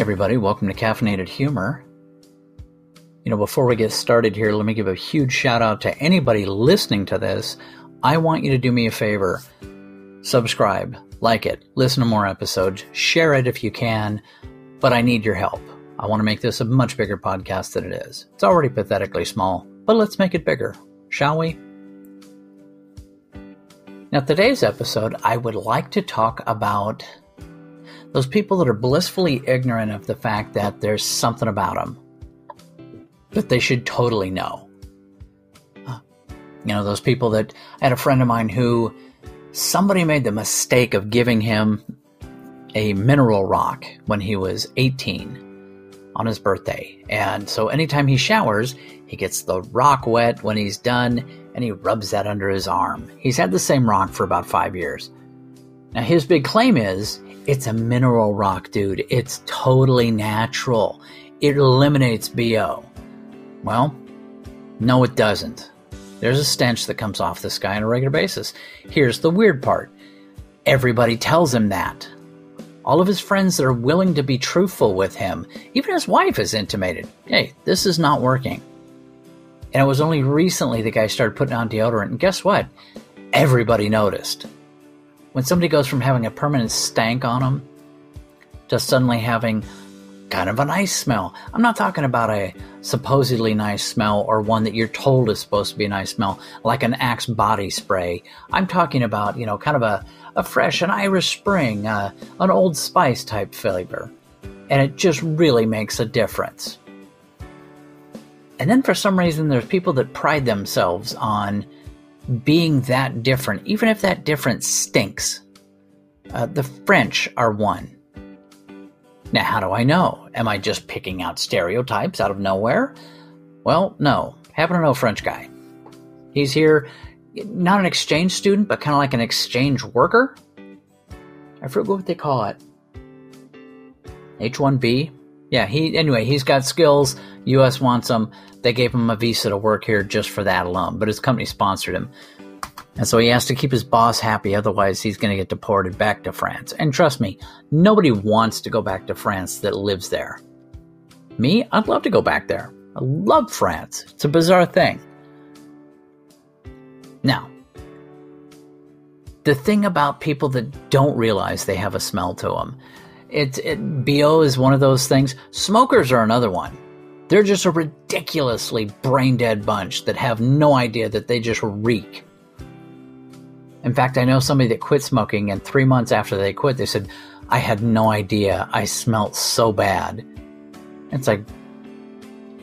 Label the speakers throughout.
Speaker 1: everybody, welcome to Caffeinated Humor. You know, before we get started here, let me give a huge shout out to anybody listening to this. I want you to do me a favor subscribe, like it, listen to more episodes, share it if you can, but I need your help. I want to make this a much bigger podcast than it is. It's already pathetically small, but let's make it bigger, shall we? Now, today's episode, I would like to talk about those people that are blissfully ignorant of the fact that there's something about them that they should totally know. You know, those people that I had a friend of mine who somebody made the mistake of giving him a mineral rock when he was 18 on his birthday. And so anytime he showers, he gets the rock wet when he's done and he rubs that under his arm. He's had the same rock for about five years. Now, his big claim is it's a mineral rock, dude. It's totally natural. It eliminates BO. Well, no, it doesn't. There's a stench that comes off this guy on a regular basis. Here's the weird part everybody tells him that. All of his friends that are willing to be truthful with him, even his wife has intimated, hey, this is not working. And it was only recently the guy started putting on deodorant, and guess what? Everybody noticed. When somebody goes from having a permanent stank on them to suddenly having kind of a nice smell. I'm not talking about a supposedly nice smell or one that you're told is supposed to be a nice smell, like an Axe body spray. I'm talking about, you know, kind of a, a fresh, an Irish Spring, uh, an Old Spice type flavor. And it just really makes a difference. And then for some reason, there's people that pride themselves on being that different, even if that difference stinks. Uh, the French are one. Now, how do I know? Am I just picking out stereotypes out of nowhere? Well, no. Happen to know French guy. He's here, not an exchange student, but kind of like an exchange worker. I forget what they call it. H1B? Yeah, he anyway, he's got skills. US wants him. They gave him a visa to work here just for that alone, but his company sponsored him. And so he has to keep his boss happy, otherwise, he's going to get deported back to France. And trust me, nobody wants to go back to France that lives there. Me, I'd love to go back there. I love France. It's a bizarre thing. Now, the thing about people that don't realize they have a smell to them, it, it BO is one of those things. Smokers are another one. They're just a ridiculously brain dead bunch that have no idea that they just reek. In fact, I know somebody that quit smoking, and three months after they quit, they said, I had no idea. I smelt so bad. It's like,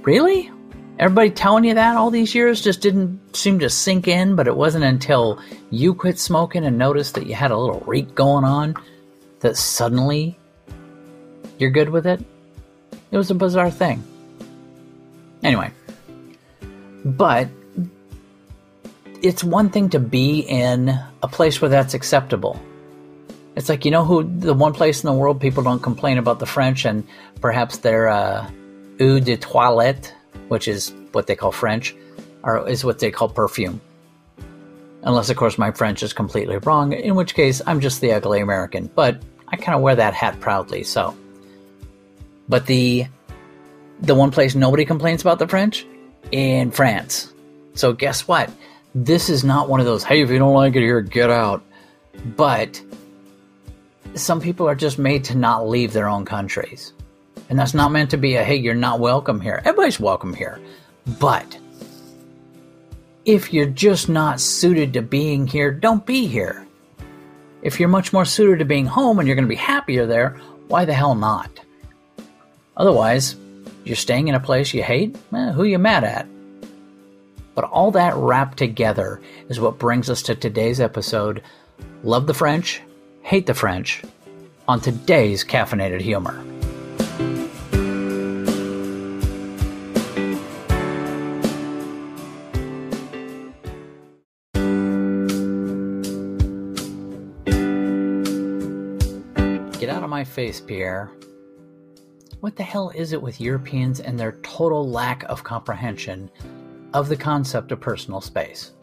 Speaker 1: really? Everybody telling you that all these years just didn't seem to sink in, but it wasn't until you quit smoking and noticed that you had a little reek going on that suddenly you're good with it. It was a bizarre thing. Anyway, but it's one thing to be in a place where that's acceptable. It's like you know who the one place in the world people don't complain about the French and perhaps their uh, eau de toilette, which is what they call French, or is what they call perfume. Unless, of course, my French is completely wrong, in which case I'm just the ugly American. But I kind of wear that hat proudly. So, but the the one place nobody complains about the French in France. So guess what? this is not one of those, hey, if you don't like it here, get out. But some people are just made to not leave their own countries. And that's not meant to be a, hey, you're not welcome here. Everybody's welcome here. But if you're just not suited to being here, don't be here. If you're much more suited to being home and you're going to be happier there, why the hell not? Otherwise, you're staying in a place you hate? Eh, who you mad at? But all that wrapped together is what brings us to today's episode Love the French, Hate the French, on today's Caffeinated Humor. Get out of my face, Pierre. What the hell is it with Europeans and their total lack of comprehension of the concept of personal space.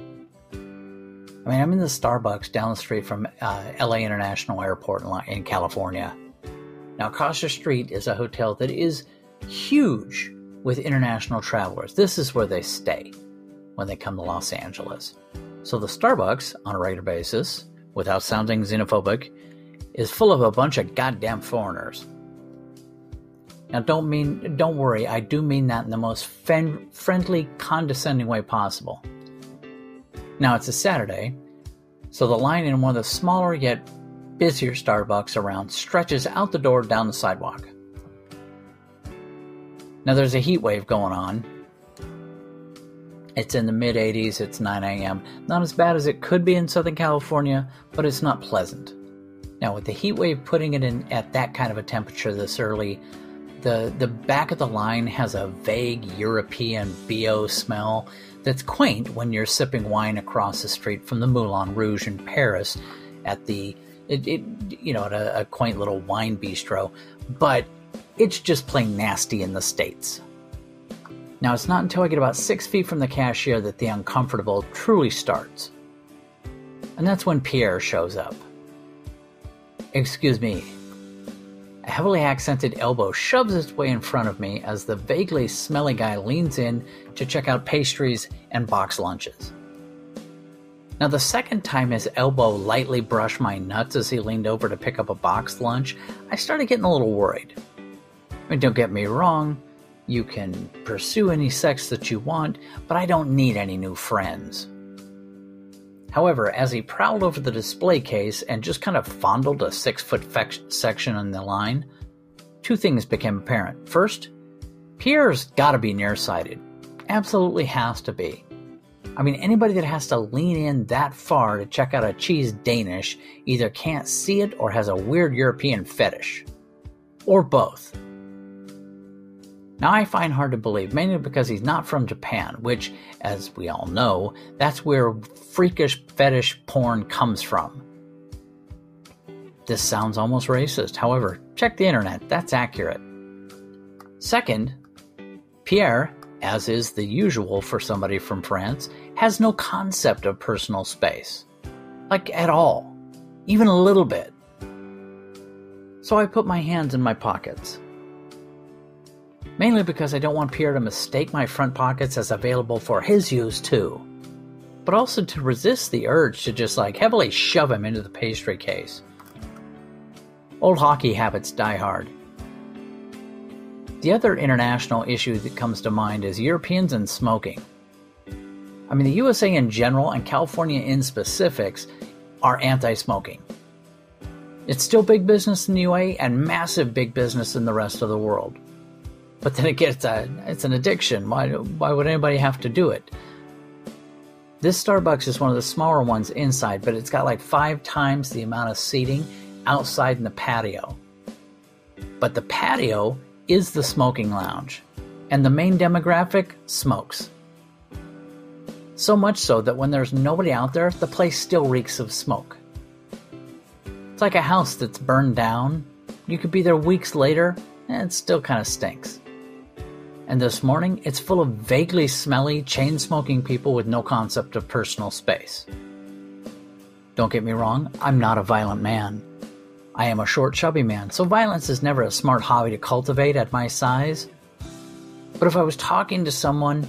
Speaker 1: I mean, I'm in the Starbucks down the street from uh, LA International Airport in, California. Now, Costa Street is a hotel that is huge with international travelers. This is where they stay when they come to Los Angeles. So the Starbucks, on a regular basis, without sounding xenophobic, is full of a bunch of goddamn foreigners. Now, don't mean, don't worry. I do mean that in the most fen- friendly, condescending way possible. Now it's a Saturday, so the line in one of the smaller yet busier Starbucks around stretches out the door down the sidewalk. Now there's a heat wave going on. It's in the mid 80s, it's 9 a.m. Not as bad as it could be in Southern California, but it's not pleasant. Now, with the heat wave putting it in at that kind of a temperature this early, the, the back of the line has a vague European BO smell that's quaint when you're sipping wine across the street from the Moulin Rouge in Paris at the it, it you know at a, a quaint little wine bistro, but it's just plain nasty in the states. Now it's not until I get about six feet from the cashier that the uncomfortable truly starts, and that's when Pierre shows up. Excuse me, heavily accented elbow shoves its way in front of me as the vaguely smelly guy leans in to check out pastries and box lunches. Now, the second time his elbow lightly brushed my nuts as he leaned over to pick up a boxed lunch, I started getting a little worried. I mean, don't get me wrong, you can pursue any sex that you want, but I don't need any new friends. However, as he prowled over the display case and just kind of fondled a six foot section on the line, two things became apparent. First, Pierre's gotta be nearsighted. Absolutely has to be. I mean, anybody that has to lean in that far to check out a cheese Danish either can't see it or has a weird European fetish. Or both. Now, I find hard to believe, mainly because he's not from Japan, which, as we all know, that's where freakish fetish porn comes from. This sounds almost racist. However, check the internet, that's accurate. Second, Pierre, as is the usual for somebody from France, has no concept of personal space. Like, at all. Even a little bit. So I put my hands in my pockets mainly because I don't want Pierre to mistake my front pockets as available for his use too, but also to resist the urge to just like heavily shove him into the pastry case. Old hockey habits die hard. The other international issue that comes to mind is Europeans and smoking. I mean, the USA in general and California in specifics are anti smoking. It's still big business in the UA and massive big business in the rest of the world. But then it gets a, it's an addiction. Why, why would anybody have to do it? This Starbucks is one of the smaller ones inside, but it's got like five times the amount of seating outside in the patio. But the patio is the smoking lounge, and the main demographic smokes. So much so that when there's nobody out there, the place still reeks of smoke. It's like a house that's burned down. You could be there weeks later, and it still kind of stinks and this morning it's full of vaguely smelly, chain smoking people with no concept of personal space. Don't get me wrong, I'm not a violent man. I am a short, chubby man, so violence is never a smart hobby to cultivate at my size. But if I was talking to someone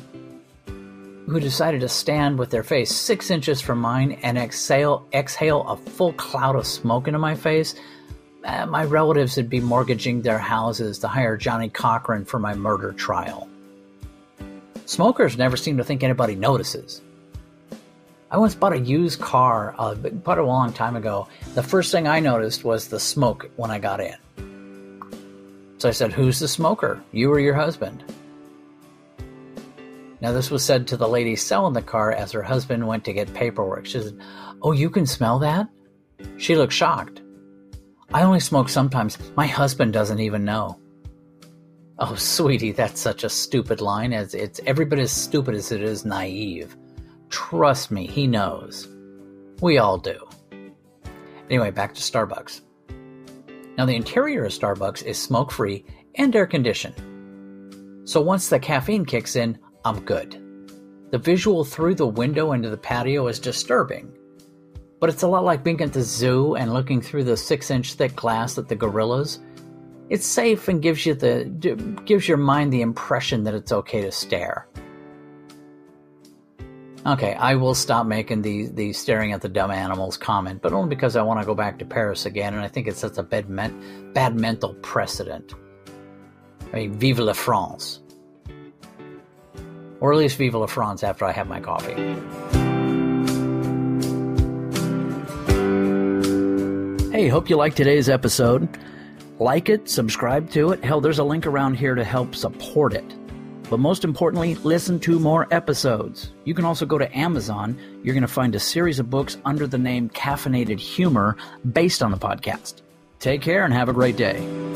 Speaker 1: who decided to stand with their face six inches from mine and exhale, exhale a full cloud of smoke into my face, uh, my relatives would be mortgaging their houses to hire Johnnie Cochran for my murder trial. Smokers never seem to think anybody notices. I once bought a used car, uh, it a long time ago. The first thing I noticed was the smoke when I got in. So I said, Who's the smoker? You or your husband? Now, this was said to the lady selling the car as her husband went to get paperwork. She said, Oh, you can smell that? She looked shocked. I only smoke sometimes. My husband doesn't even know. Oh, sweetie, that's such a stupid line. As it's every bit as stupid as it is naive. Trust me, he knows. We all do. Anyway, back to Starbucks. Now, the interior of Starbucks is smoke free and air conditioned. So once the caffeine kicks in, I'm good. The visual through the window into the patio is disturbing but it's a lot like being at the zoo and looking through the six inch thick glass at the gorillas. it's safe and gives you the gives your mind the impression that it's okay to stare. Okay, I will stop making the the staring at the dumb animals comment, but only because I want to go back to Paris again, and I think it sets a bad, men- bad mental precedent. I mean, vive la France, or at least vive la France after I have my coffee. Hey, hope you liked today's episode. Like it, subscribe to it. Hell, there's a link around here to help support it. But most importantly, listen to more episodes. You can also go to Amazon. You're going to find a series of books under the name Caffeinated Humor based on the podcast. Take care and have a great day.